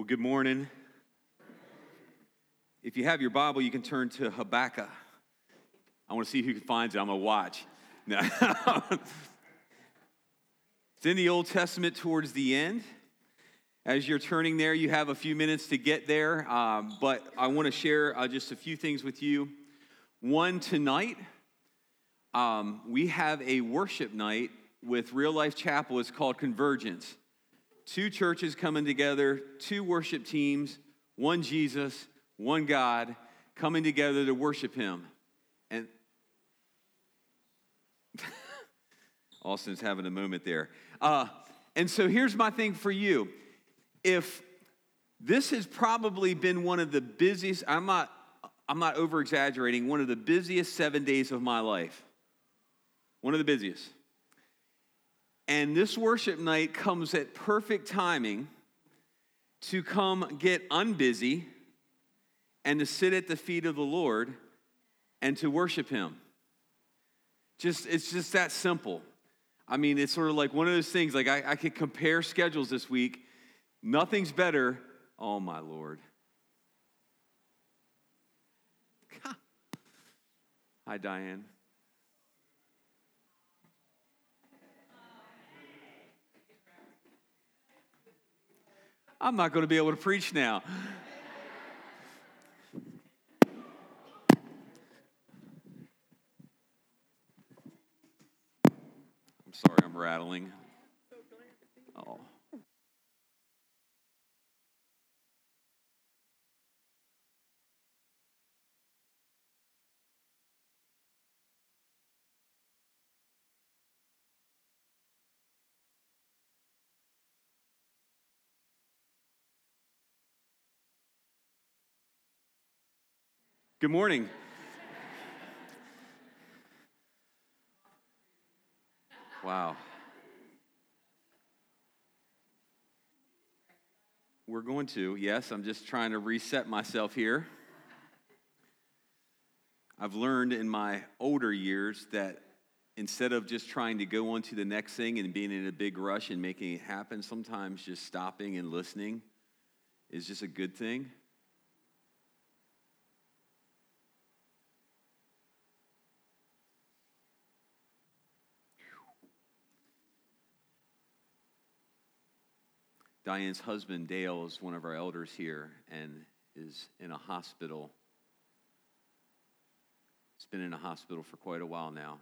Well, good morning. If you have your Bible, you can turn to Habakkuk. I want to see who finds it. I'm going to watch. It's in the Old Testament towards the end. As you're turning there, you have a few minutes to get there, um, but I want to share uh, just a few things with you. One, tonight, um, we have a worship night with Real Life Chapel. It's called Convergence two churches coming together, two worship teams, one Jesus, one God, coming together to worship Him. And Austin's having a moment there. Uh, and so here's my thing for you. If this has probably been one of the busiest, I'm not, I'm not over exaggerating, one of the busiest seven days of my life. One of the busiest. And this worship night comes at perfect timing to come get unbusy and to sit at the feet of the Lord and to worship Him. Just, it's just that simple. I mean, it's sort of like one of those things, like I, I could compare schedules this week. Nothing's better. Oh, my Lord. Hi, Diane. I'm not going to be able to preach now. I'm sorry, I'm rattling. Oh. Good morning. Wow. We're going to, yes, I'm just trying to reset myself here. I've learned in my older years that instead of just trying to go on to the next thing and being in a big rush and making it happen, sometimes just stopping and listening is just a good thing. Diane's husband, Dale, is one of our elders here and is in a hospital. He's been in a hospital for quite a while now.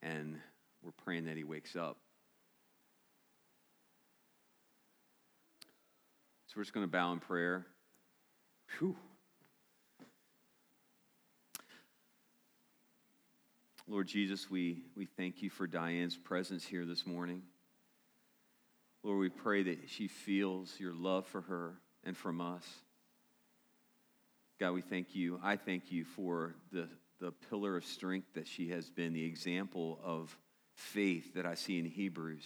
And we're praying that he wakes up. So we're just going to bow in prayer. Whew. Lord Jesus, we, we thank you for Diane's presence here this morning. Lord, we pray that she feels your love for her and from us. God, we thank you. I thank you for the, the pillar of strength that she has been, the example of faith that I see in Hebrews,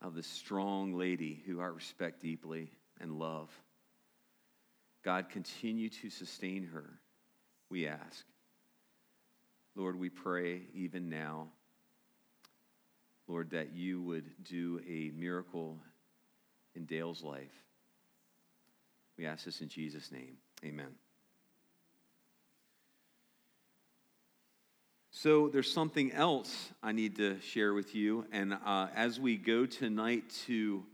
of the strong lady who I respect deeply and love. God, continue to sustain her, we ask. Lord, we pray even now Lord, that you would do a miracle in Dale's life. We ask this in Jesus' name. Amen. So, there's something else I need to share with you. And uh, as we go tonight to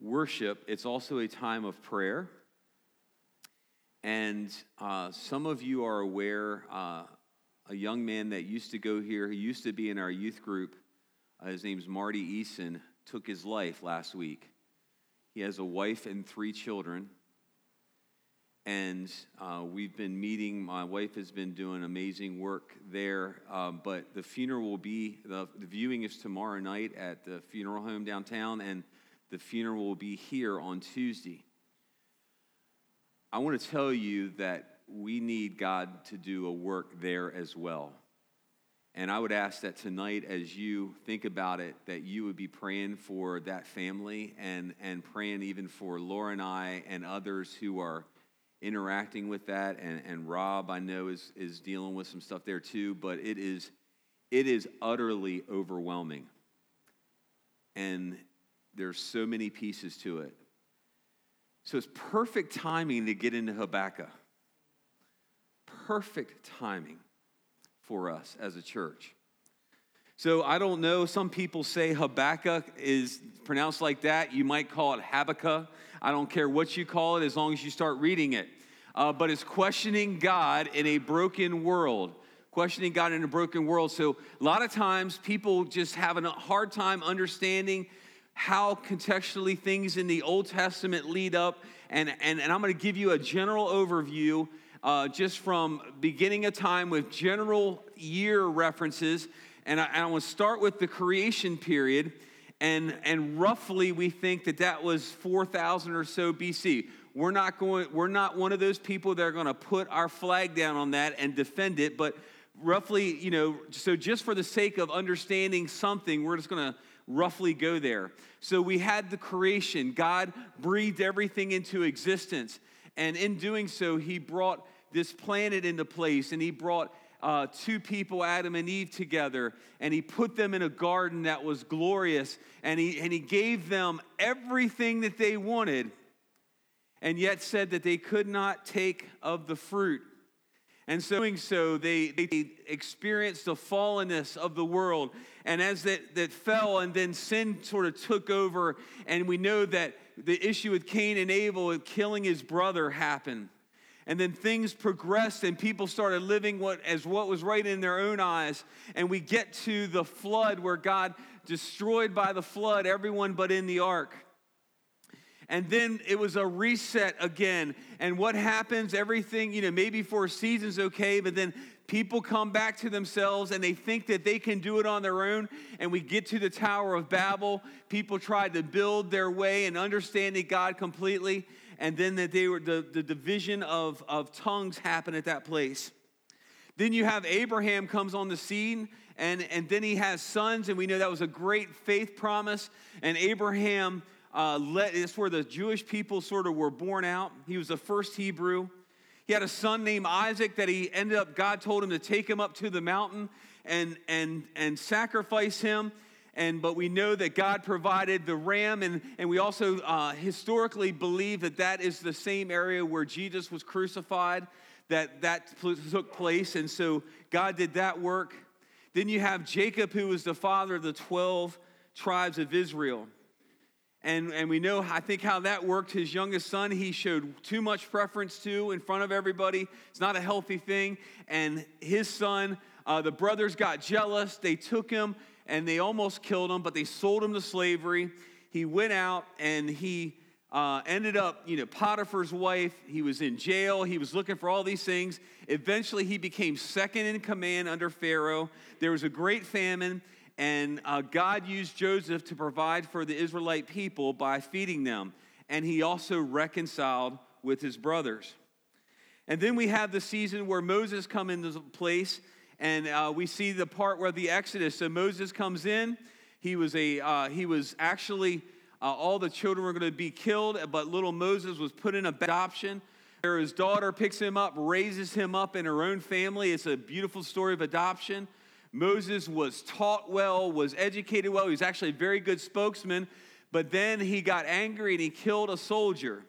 worship, it's also a time of prayer. And uh, some of you are aware uh, a young man that used to go here, he used to be in our youth group uh, his name's Marty Eason, took his life last week. He has a wife and three children. And uh, we've been meeting. My wife has been doing amazing work there. Uh, but the funeral will be, the, the viewing is tomorrow night at the funeral home downtown, and the funeral will be here on Tuesday. I want to tell you that we need God to do a work there as well. And I would ask that tonight, as you think about it, that you would be praying for that family and, and praying even for Laura and I and others who are interacting with that. And, and Rob, I know, is, is dealing with some stuff there too, but it is, it is utterly overwhelming. And there's so many pieces to it. So it's perfect timing to get into Habakkuk. Perfect timing for us as a church. So I don't know. Some people say Habakkuk is pronounced like that. You might call it Habakkuk. I don't care what you call it as long as you start reading it. Uh, but it's questioning God in a broken world. Questioning God in a broken world. So a lot of times people just have a hard time understanding how contextually things in the Old Testament lead up. And, and, and I'm going to give you a general overview uh, just from beginning a time with general year references. And I, and I want to start with the creation period. And, and roughly, we think that that was 4,000 or so BC. We're not, going, we're not one of those people that are going to put our flag down on that and defend it, but roughly, you know, so just for the sake of understanding something, we're just going to roughly go there. So we had the creation. God breathed everything into existence. And in doing so, he brought this planet into place and he brought uh, two people, Adam and Eve, together, and he put them in a garden that was glorious, and he, and he gave them everything that they wanted, and yet said that they could not take of the fruit. And so, doing so, they, they experienced the fallenness of the world. And as that, that fell, and then sin sort of took over, and we know that the issue with Cain and Abel killing his brother happened. And then things progressed and people started living what, as what was right in their own eyes. And we get to the flood where God destroyed by the flood everyone but in the ark. And then it was a reset again. And what happens? Everything, you know, maybe for a season's okay, but then people come back to themselves and they think that they can do it on their own. And we get to the Tower of Babel. People tried to build their way and understanding God completely and then that they were the, the division of, of tongues happened at that place. Then you have Abraham comes on the scene, and, and then he has sons, and we know that was a great faith promise. And Abraham uh, let, it's where the Jewish people sort of were born out. He was the first Hebrew. He had a son named Isaac that he ended up, God told him to take him up to the mountain and, and, and sacrifice him and but we know that god provided the ram and, and we also uh, historically believe that that is the same area where jesus was crucified that that took place. And so god did that work. Then you have jacob who was the father of the 12 tribes of israel. And, and we know i think how that worked. His youngest son he showed too much preference to in front of everybody. It's not a healthy thing. And his son uh, the brothers got jealous. They took him and they almost killed him, but they sold him to slavery. He went out and he uh, ended up, you know, Potiphar's wife. He was in jail. He was looking for all these things. Eventually, he became second in command under Pharaoh. There was a great famine, and uh, God used Joseph to provide for the Israelite people by feeding them. And he also reconciled with his brothers. And then we have the season where Moses come into the place and uh, we see the part where the Exodus. So Moses comes in. He was a uh, he was actually uh, all the children were going to be killed, but little Moses was put in adoption. His daughter picks him up, raises him up in her own family. It's a beautiful story of adoption. Moses was taught well, was educated well. He was actually a very good spokesman, but then he got angry and he killed a soldier.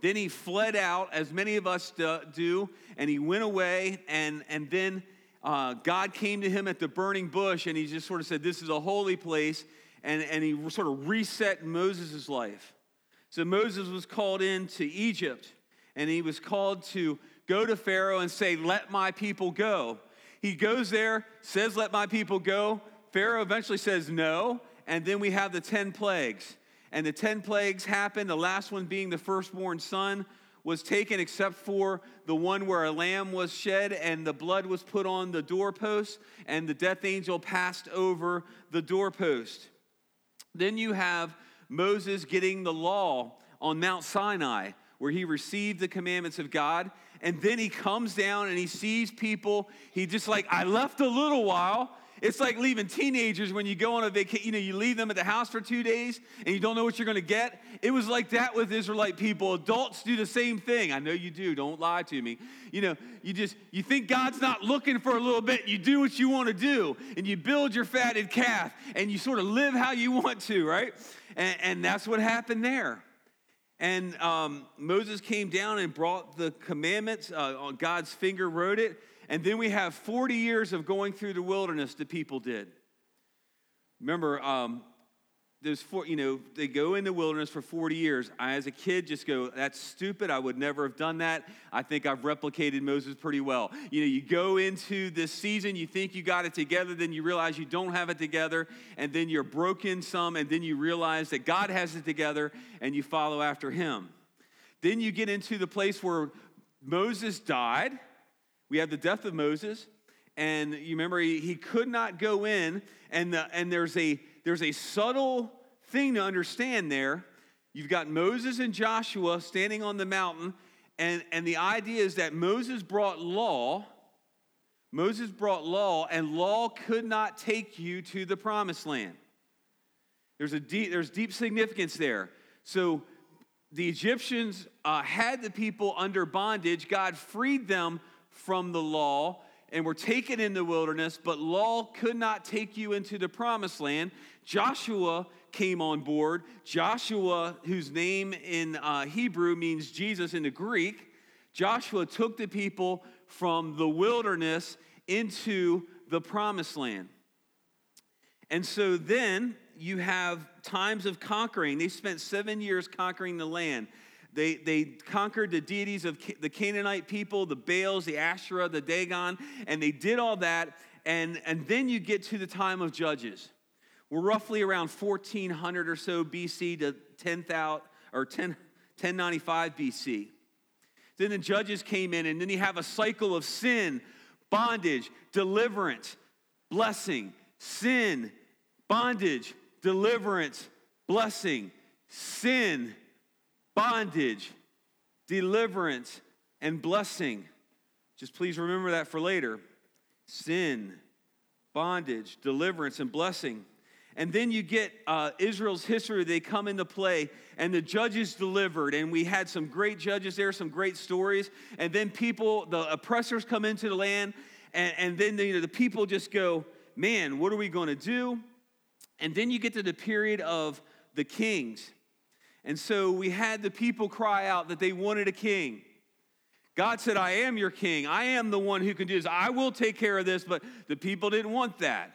Then he fled out, as many of us do, and he went away. And, and then uh, God came to him at the burning bush, and he just sort of said, This is a holy place. And, and he sort of reset Moses' life. So Moses was called into Egypt, and he was called to go to Pharaoh and say, Let my people go. He goes there, says, Let my people go. Pharaoh eventually says no, and then we have the 10 plagues and the 10 plagues happened, the last one being the firstborn son was taken except for the one where a lamb was shed and the blood was put on the doorpost and the death angel passed over the doorpost. Then you have Moses getting the law on Mount Sinai where he received the commandments of God. And then he comes down and he sees people. He just like I left a little while It's like leaving teenagers when you go on a vacation, you know, you leave them at the house for two days and you don't know what you're going to get. It was like that with Israelite people. Adults do the same thing. I know you do. Don't lie to me. You know, you just, you think God's not looking for a little bit. You do what you want to do and you build your fatted calf and you sort of live how you want to, right? And, and that's what happened there. And um, Moses came down and brought the commandments. Uh, God's finger wrote it. And then we have 40 years of going through the wilderness the people did. Remember, um, there's four, you know, they go in the wilderness for 40 years. I, as a kid, just go, that's stupid. I would never have done that. I think I've replicated Moses pretty well. You know, you go into this season, you think you got it together, then you realize you don't have it together, and then you're broken some, and then you realize that God has it together, and you follow after him. Then you get into the place where Moses died we have the death of Moses, and you remember he, he could not go in, and, the, and there's, a, there's a subtle thing to understand there. You've got Moses and Joshua standing on the mountain, and, and the idea is that Moses brought law. Moses brought law, and law could not take you to the promised land. There's, a deep, there's deep significance there. So the Egyptians uh, had the people under bondage. God freed them from the law and were taken in the wilderness, but law could not take you into the promised land. Joshua came on board. Joshua, whose name in uh, Hebrew means Jesus in the Greek, Joshua took the people from the wilderness into the promised land. And so then you have times of conquering. They spent seven years conquering the land. They, they conquered the deities of the Canaanite people, the Baals, the Asherah, the Dagon, and they did all that. And, and then you get to the time of Judges. We're roughly around 1400 or so BC to 10,000 or 10, 1095 BC. Then the judges came in, and then you have a cycle of sin, bondage, deliverance, blessing, sin, bondage, deliverance, blessing, sin, bondage, deliverance, and blessing. Just please remember that for later. Sin, bondage, deliverance, and blessing. And then you get uh, Israel's history, they come into play, and the judges delivered. And we had some great judges there, some great stories. And then people, the oppressors come into the land, and, and then the, you know, the people just go, man, what are we going to do? And then you get to the period of the kings. And so we had the people cry out that they wanted a king. God said, I am your king. I am the one who can do this. I will take care of this. But the people didn't want that.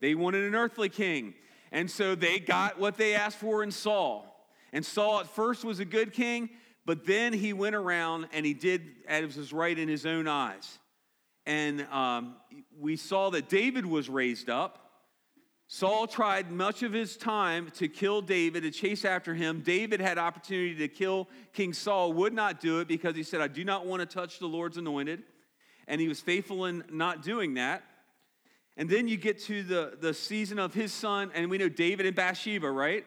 They wanted an earthly king. And so they got what they asked for in Saul. And Saul at first was a good king, but then he went around and he did as was right in his own eyes. And um, we saw that David was raised up. Saul tried much of his time to kill David, to chase after him. David had opportunity to kill King Saul, would not do it because he said, I do not want to touch the Lord's anointed. And he was faithful in not doing that. And then you get to the, the season of his son, and we know David and Bathsheba, right?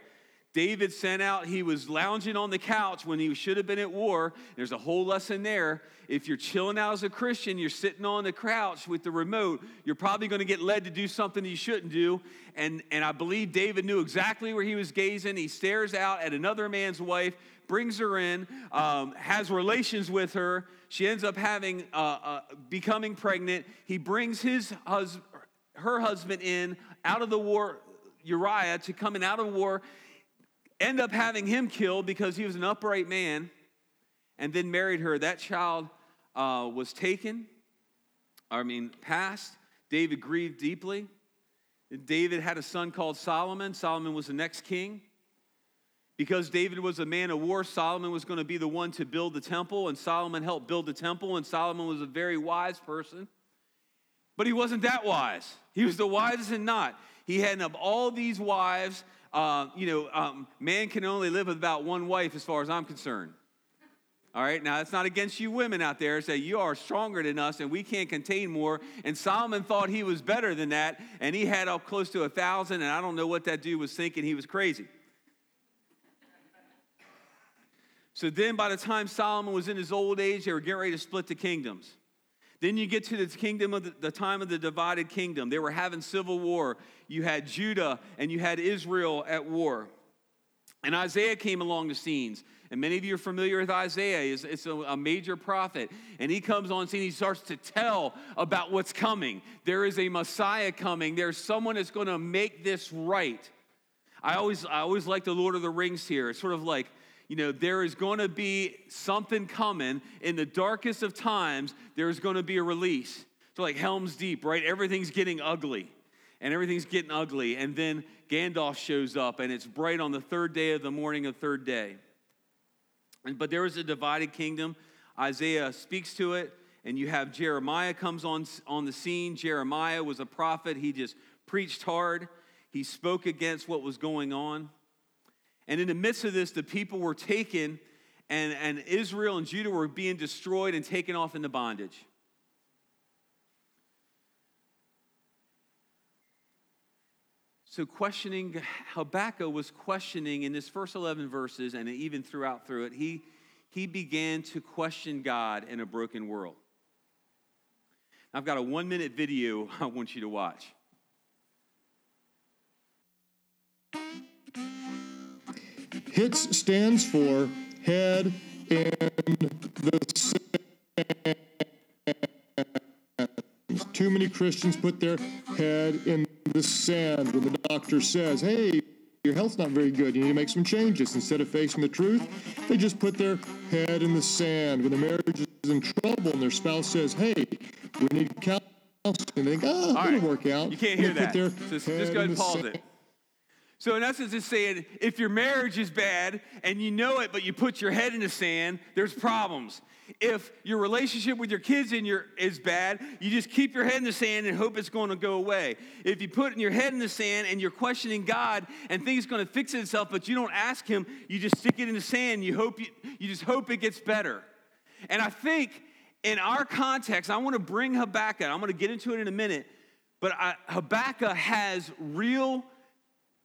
David sent out, he was lounging on the couch when he should have been at war. There's a whole lesson there. If you're chilling out as a Christian, you're sitting on the couch with the remote, you're probably going to get led to do something you shouldn't do. And, and I believe David knew exactly where he was gazing. He stares out at another man's wife, brings her in, um, has relations with her. She ends up having, uh, uh, becoming pregnant. He brings his hus- her husband in out of the war, Uriah, to coming out of war end up having him killed because he was an upright man and then married her. That child uh, was taken, I mean, passed. David grieved deeply. David had a son called Solomon. Solomon was the next king. Because David was a man of war, Solomon was going to be the one to build the temple, and Solomon helped build the temple, and Solomon was a very wise person. But he wasn't that wise. He was the wisest and not. He had of all these wives, uh, you know, um, man can only live with about one wife as far as I'm concerned. All right, now it's not against you women out there. Say you are stronger than us and we can't contain more. And Solomon thought he was better than that, and he had up close to a thousand, and I don't know what that dude was thinking. He was crazy. So then, by the time Solomon was in his old age, they were getting ready to split the kingdoms. Then you get to the kingdom of the, the, time of the divided kingdom. They were having civil war. You had Judah and you had Israel at war. And Isaiah came along the scenes. And many of you are familiar with Isaiah. It's, it's a, a, major prophet. And he comes on scene. He starts to tell about what's coming. There is a Messiah coming. There's someone that's going to make this right. I always, I always like the Lord of the Rings here. It's sort of like, you know, there is going to be something coming in the darkest of times. There's going to be a release. So, like Helm's Deep, right? Everything's getting ugly and everything's getting ugly. And then Gandalf shows up, and it's bright on the third day of the morning of third day. And, But there was a divided kingdom. Isaiah speaks to it, and you have Jeremiah comes on, on the scene. Jeremiah was a prophet. He just preached hard. He spoke against what was going on. And in the midst of this, the people were taken, and, and Israel and Judah were being destroyed and taken off into bondage. So, questioning, Habakkuk was questioning in this first 11 verses and even throughout through it, he, he began to question God in a broken world. I've got a one minute video I want you to watch. HITS stands for Head in the Sand. Too many Christians put their head in the sand when the doctor says, hey, your health's not very good. You need to make some changes. Instead of facing the truth, they just put their head in the sand. When the marriage is in trouble and their spouse says, hey, we need counseling, they think, oh, it'll right. work out. You can't hear that. So just go ahead and pause sand. it. So, in essence, it's saying if your marriage is bad and you know it, but you put your head in the sand, there's problems. If your relationship with your kids in your, is bad, you just keep your head in the sand and hope it's going to go away. If you put your head in the sand and you're questioning God and think it's going to fix itself, but you don't ask Him, you just stick it in the sand. You hope you, you just hope it gets better. And I think in our context, I want to bring Habakkuk. I'm going to get into it in a minute, but I, Habakkuk has real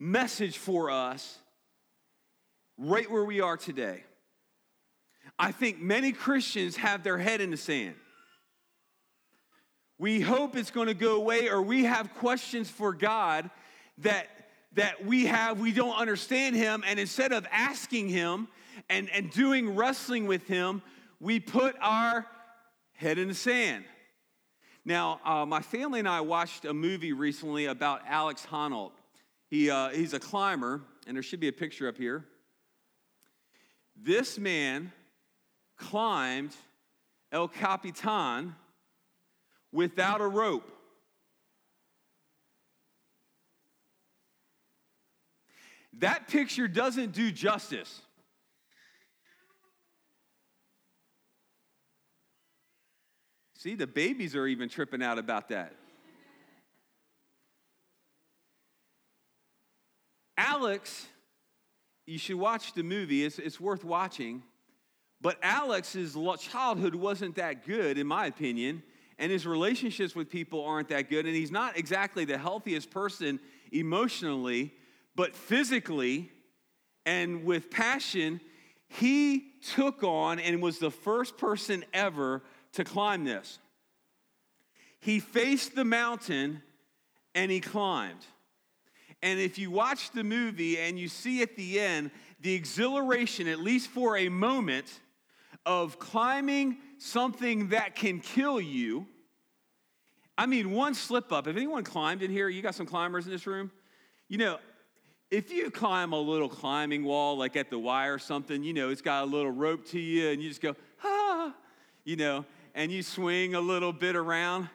message for us right where we are today. I think many Christians have their head in the sand. We hope it's going to go away, or we have questions for God that, that we have, we don't understand Him, and instead of asking Him and, and doing wrestling with Him, we put our head in the sand. Now, uh, my family and I watched a movie recently about Alex Honnold. He, uh, he's a climber, and there should be a picture up here. This man climbed El Capitan without a rope. That picture doesn't do justice. See, the babies are even tripping out about that. Alex, you should watch the movie, it's, it's worth watching. But Alex's childhood wasn't that good, in my opinion, and his relationships with people aren't that good, and he's not exactly the healthiest person emotionally, but physically and with passion, he took on and was the first person ever to climb this. He faced the mountain and he climbed. And if you watch the movie and you see at the end the exhilaration, at least for a moment, of climbing something that can kill you. I mean, one slip up. If anyone climbed in here, you got some climbers in this room? You know, if you climb a little climbing wall, like at the Y or something, you know, it's got a little rope to you, and you just go, ah, you know, and you swing a little bit around.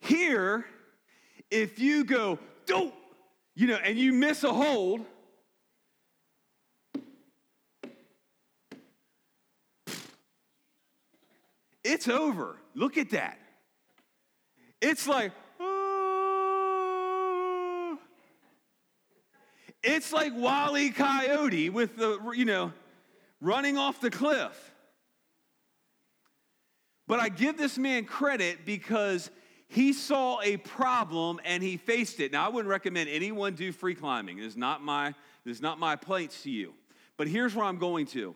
Here, if you go, don't, you know, and you miss a hold, it's over. Look at that. It's like. It's like Wally Coyote with the, you know, running off the cliff. But I give this man credit because he saw a problem and he faced it. Now, I wouldn't recommend anyone do free climbing. This is not my, this is not my place to you. But here's where I'm going to.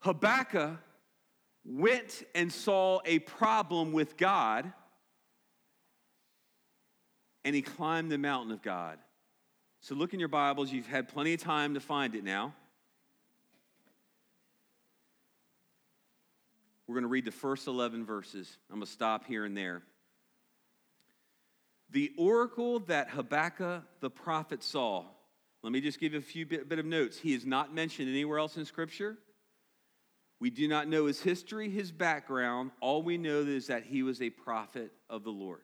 Habakkuk went and saw a problem with God and he climbed the mountain of God. So look in your Bibles. You've had plenty of time to find it now. We're going to read the first 11 verses. I'm going to stop here and there. The oracle that Habakkuk the prophet saw. Let me just give a few bit, bit of notes. He is not mentioned anywhere else in Scripture. We do not know his history, his background. All we know is that he was a prophet of the Lord.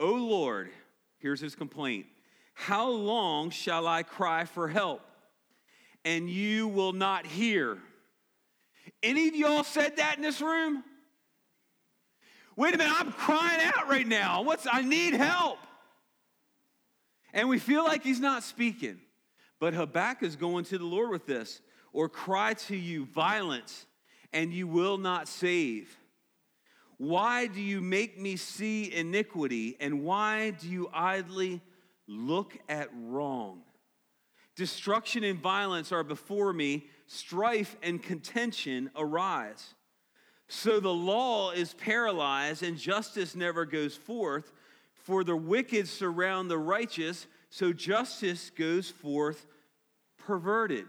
O Lord, here's his complaint How long shall I cry for help, and you will not hear? Any of y'all said that in this room? Wait a minute, I'm crying out right now. What's I need help. And we feel like he's not speaking. But Habakkuk is going to the Lord with this, or cry to you violence, and you will not save. Why do you make me see iniquity? And why do you idly look at wrong? Destruction and violence are before me, strife and contention arise. So the law is paralyzed and justice never goes forth, for the wicked surround the righteous, so justice goes forth perverted.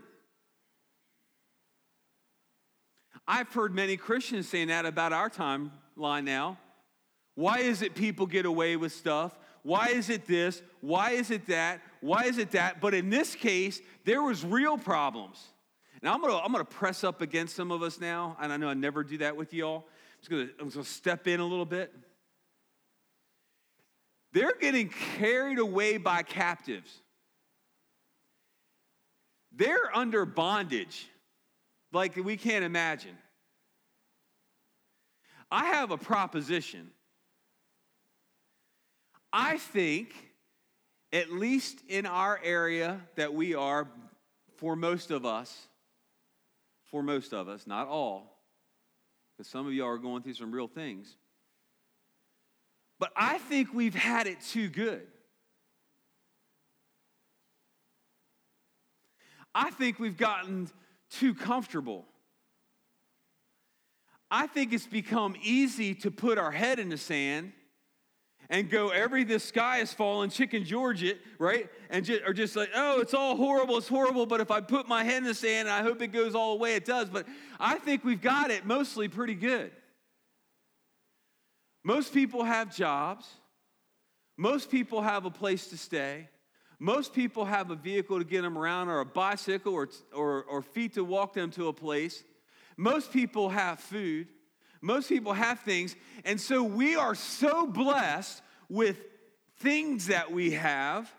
I've heard many Christians saying that about our timeline now. Why is it people get away with stuff? Why is it this? Why is it that? Why is it that? But in this case, there was real problems. Now I'm gonna, I'm gonna press up against some of us now, and I know I never do that with y'all. I'm just gonna, I'm gonna step in a little bit. They're getting carried away by captives. They're under bondage like we can't imagine. I have a proposition. I think, at least in our area that we are, for most of us, for most of us, not all, because some of y'all are going through some real things. But I think we've had it too good. I think we've gotten too comfortable. I think it's become easy to put our head in the sand and go, every the sky is falling, chicken George it, right? And just, or just like, oh, it's all horrible, it's horrible, but if I put my head in the sand, and I hope it goes all the way it does. But I think we've got it mostly pretty good. Most people have jobs. Most people have a place to stay. Most people have a vehicle to get them around, or a bicycle, or, or, or feet to walk them to a place. Most people have food, most people have things. And so we are so blessed with things that we have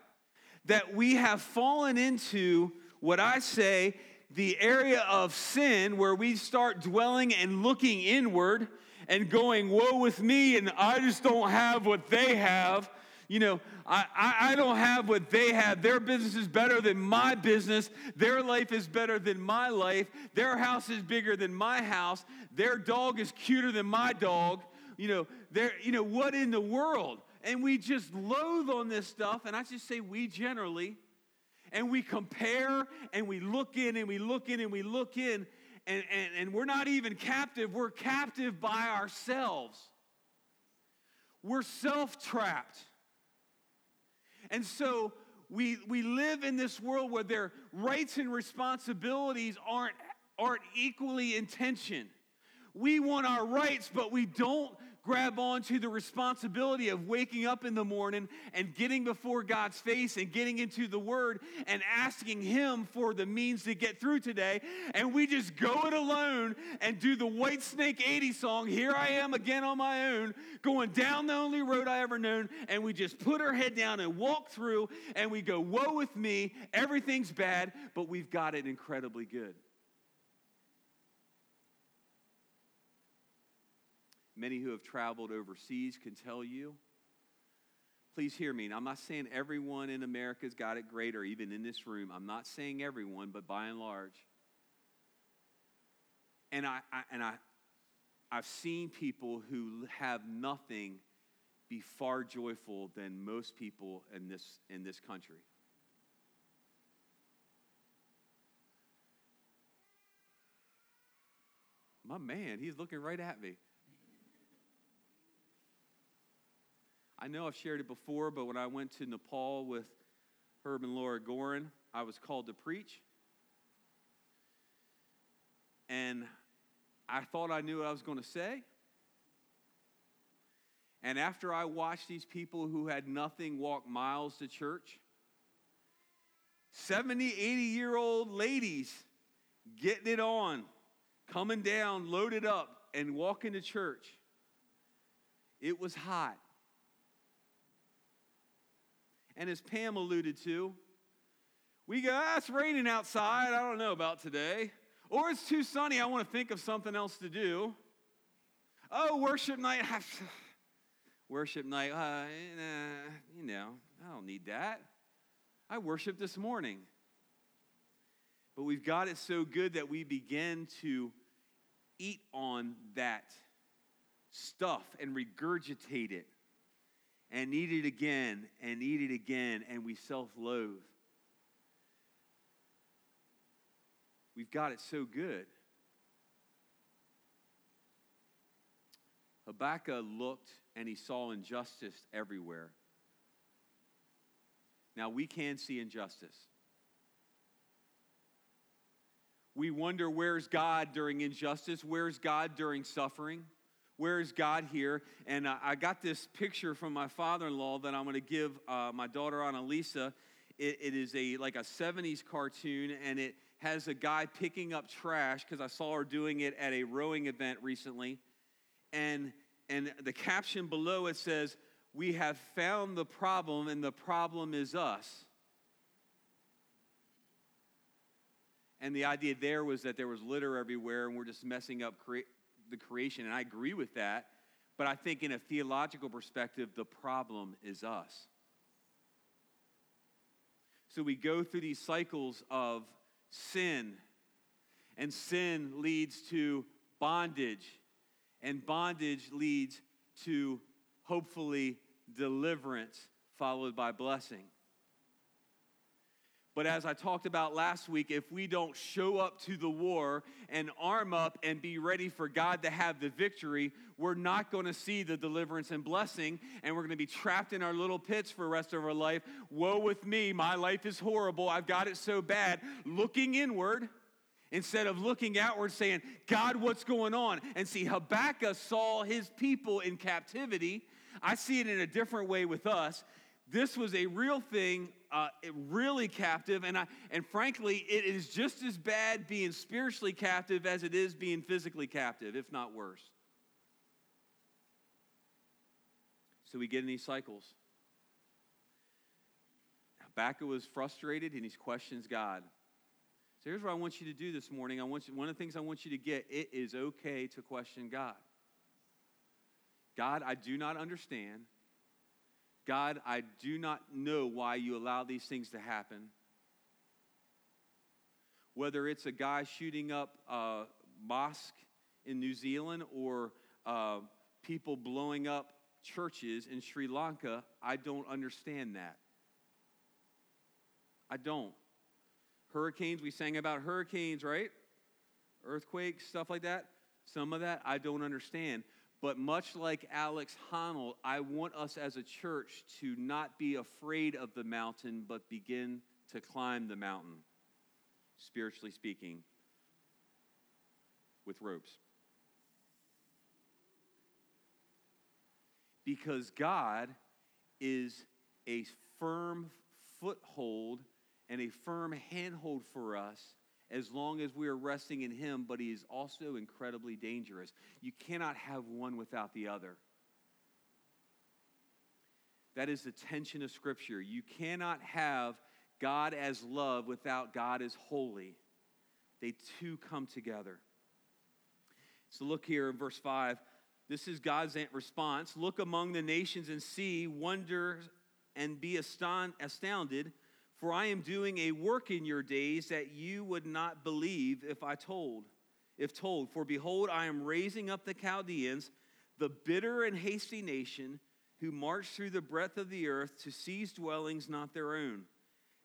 that we have fallen into what I say the area of sin where we start dwelling and looking inward and going, Woe with me, and I just don't have what they have you know, I, I, I, don't have what they have. Their business is better than my business. Their life is better than my life. Their house is bigger than my house. Their dog is cuter than my dog. You know, there, you know, what in the world? And we just loathe on this stuff. And I just say we generally. And we compare and we look in and we look in and we look in. And, and, and we're not even captive, we're captive by ourselves. We're self trapped. And so we, we live in this world where their rights and responsibilities aren't, aren't equally in tension. We want our rights, but we don't grab onto the responsibility of waking up in the morning and getting before God's face and getting into the Word and asking Him for the means to get through today. And we just go it alone and do the Whitesnake 80 song, Here I Am Again on My Own, going down the only road I ever known. And we just put our head down and walk through and we go, Woe with me, everything's bad, but we've got it incredibly good. Many who have traveled overseas can tell you. Please hear me. I'm not saying everyone in America's got it great or even in this room. I'm not saying everyone, but by and large. And I, I and I I've seen people who have nothing be far joyful than most people in this in this country. My man, he's looking right at me. I know I've shared it before, but when I went to Nepal with Herb and Laura Gorin, I was called to preach. And I thought I knew what I was going to say. And after I watched these people who had nothing walk miles to church, 70, 80 year old ladies getting it on, coming down, loaded up, and walking to church, it was hot. And as Pam alluded to, we go, ah, it's raining outside. I don't know about today. Or it's too sunny. I want to think of something else to do. Oh, worship night. worship night. Uh, you know, I don't need that. I worship this morning. But we've got it so good that we begin to eat on that stuff and regurgitate it and eat it again and eat it again, and we self loathe. We've got it so good. Habakkuk looked and he saw injustice everywhere. Now, we can see injustice. We wonder where's God during injustice? Where's God during suffering? Where's God here? And I got this picture from my father in law that I'm going to give uh, my daughter, Annalisa. It, it is a like a 70s cartoon, and it has a guy picking up trash because I saw her doing it at a rowing event recently. And, and the caption below it says, We have found the problem, and the problem is us. And the idea there was that there was litter everywhere, and we're just messing up cre- the creation. And I agree with that. But I think, in a theological perspective, the problem is us. So we go through these cycles of sin. And sin leads to bondage. And bondage leads to hopefully deliverance, followed by blessing. But as I talked about last week, if we don't show up to the war and arm up and be ready for God to have the victory, we're not going to see the deliverance and blessing, and we're going to be trapped in our little pits for the rest of our life. Woe with me, my life is horrible, I've got it so bad. Looking inward instead of looking outward, saying, God, what's going on? And see, Habakkuk saw his people in captivity. I see it in a different way with us. This was a real thing, uh, really captive, and, I, and frankly, it is just as bad being spiritually captive as it is being physically captive, if not worse. So we get in these cycles. Habakkuk was frustrated and he questions God. So here's what I want you to do this morning. I want you, one of the things I want you to get it is okay to question God. God, I do not understand. God, I do not know why you allow these things to happen. Whether it's a guy shooting up a mosque in New Zealand or uh, people blowing up churches in Sri Lanka, I don't understand that. I don't. Hurricanes, we sang about hurricanes, right? Earthquakes, stuff like that. Some of that I don't understand. But much like Alex Honnold, I want us as a church to not be afraid of the mountain, but begin to climb the mountain, spiritually speaking, with ropes. Because God is a firm foothold and a firm handhold for us as long as we are resting in Him, but He is also incredibly dangerous. You cannot have one without the other. That is the tension of Scripture. You cannot have God as love without God as holy. They two come together. So look here in verse 5. This is God's response. Look among the nations and see, wonder, and be astounded for I am doing a work in your days that you would not believe if I told. If told, for behold, I am raising up the Chaldeans, the bitter and hasty nation, who march through the breadth of the earth to seize dwellings not their own.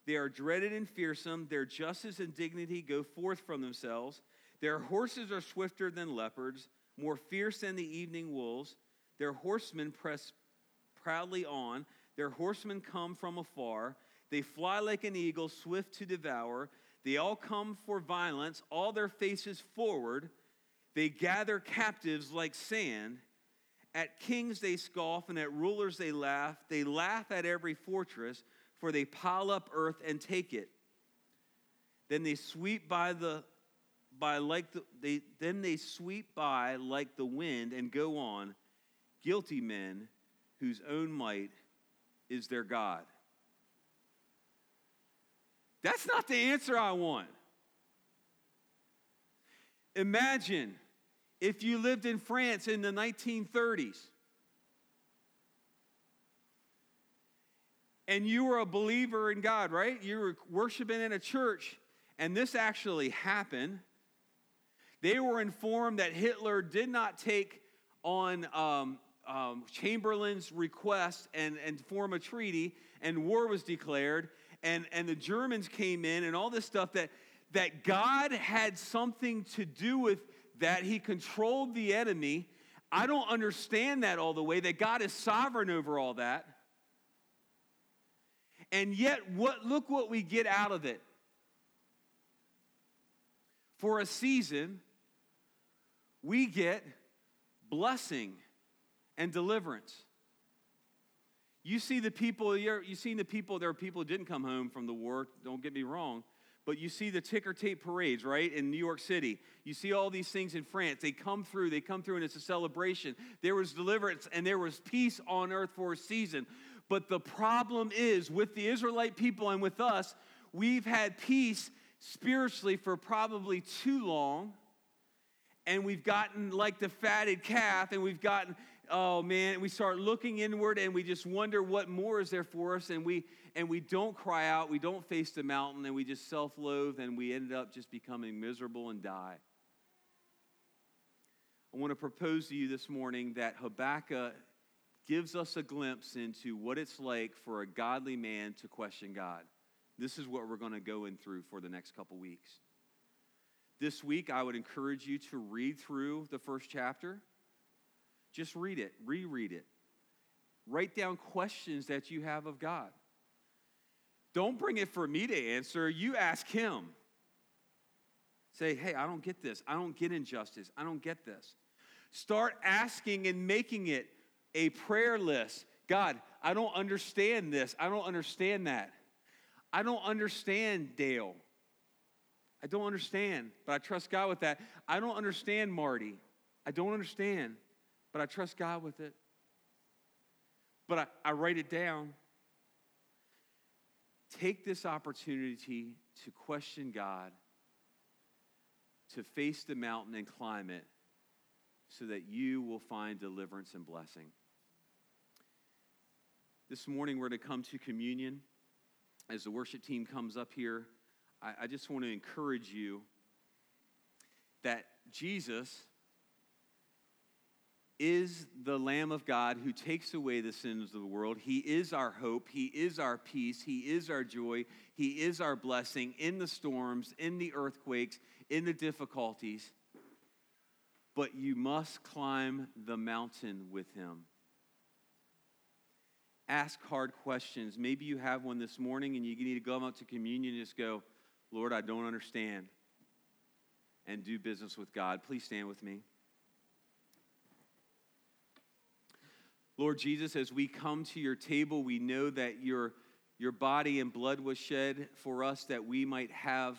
They are dreaded and fearsome, their justice and dignity go forth from themselves. Their horses are swifter than leopards, more fierce than the evening wolves. Their horsemen press proudly on. Their horsemen come from afar. They fly like an eagle, swift to devour. They all come for violence, all their faces forward. They gather captives like sand. At kings they scoff, and at rulers they laugh. They laugh at every fortress, for they pile up earth and take it. Then they sweep by the by like the, they then they sweep by like the wind and go on, guilty men whose own might is their God. That's not the answer I want. Imagine if you lived in France in the 1930s and you were a believer in God, right? You were worshiping in a church and this actually happened. They were informed that Hitler did not take on um, um, Chamberlain's request and, and form a treaty, and war was declared, and, and the Germans came in, and all this stuff that, that God had something to do with that. He controlled the enemy. I don't understand that all the way, that God is sovereign over all that. And yet, what, look what we get out of it. For a season, we get blessing and deliverance. You see the people, you see the people, there are people who didn't come home from the war, don't get me wrong, but you see the ticker tape parades, right, in New York City. You see all these things in France. They come through, they come through, and it's a celebration. There was deliverance and there was peace on earth for a season. But the problem is with the Israelite people and with us, we've had peace spiritually for probably too long and we've gotten like the fatted calf, and we've gotten, oh man, we start looking inward and we just wonder what more is there for us, and we and we don't cry out, we don't face the mountain, and we just self-loathe, and we end up just becoming miserable and die. I want to propose to you this morning that Habakkuk gives us a glimpse into what it's like for a godly man to question God. This is what we're going to go in through for the next couple weeks. This week, I would encourage you to read through the first chapter. Just read it, reread it. Write down questions that you have of God. Don't bring it for me to answer, you ask Him. Say, hey, I don't get this. I don't get injustice. I don't get this. Start asking and making it a prayer list. God, I don't understand this. I don't understand that. I don't understand Dale. I don't understand, but I trust God with that. I don't understand Marty. I don't understand, but I trust God with it. But I, I write it down. Take this opportunity to question God, to face the mountain and climb it, so that you will find deliverance and blessing. This morning, we're going to come to communion. As the worship team comes up here, I, I just want to encourage you that Jesus is the Lamb of God who takes away the sins of the world. He is our hope. He is our peace. He is our joy. He is our blessing in the storms, in the earthquakes, in the difficulties. But you must climb the mountain with Him. Ask hard questions. Maybe you have one this morning and you need to go out to communion and just go, Lord, I don't understand, and do business with God. Please stand with me. Lord Jesus, as we come to your table, we know that your, your body and blood was shed for us that we might have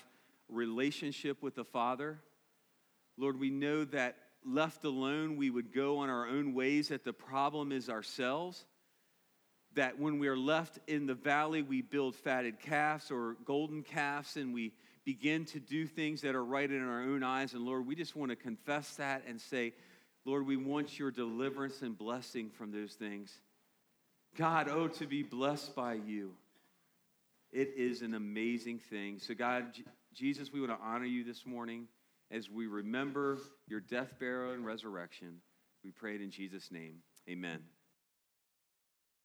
relationship with the Father. Lord, we know that left alone, we would go on our own ways, that the problem is ourselves that when we are left in the valley, we build fatted calves or golden calves and we begin to do things that are right in our own eyes. And Lord, we just want to confess that and say, Lord, we want your deliverance and blessing from those things. God, oh, to be blessed by you. It is an amazing thing. So, God, Jesus, we want to honor you this morning as we remember your death, burial, and resurrection. We pray it in Jesus' name. Amen.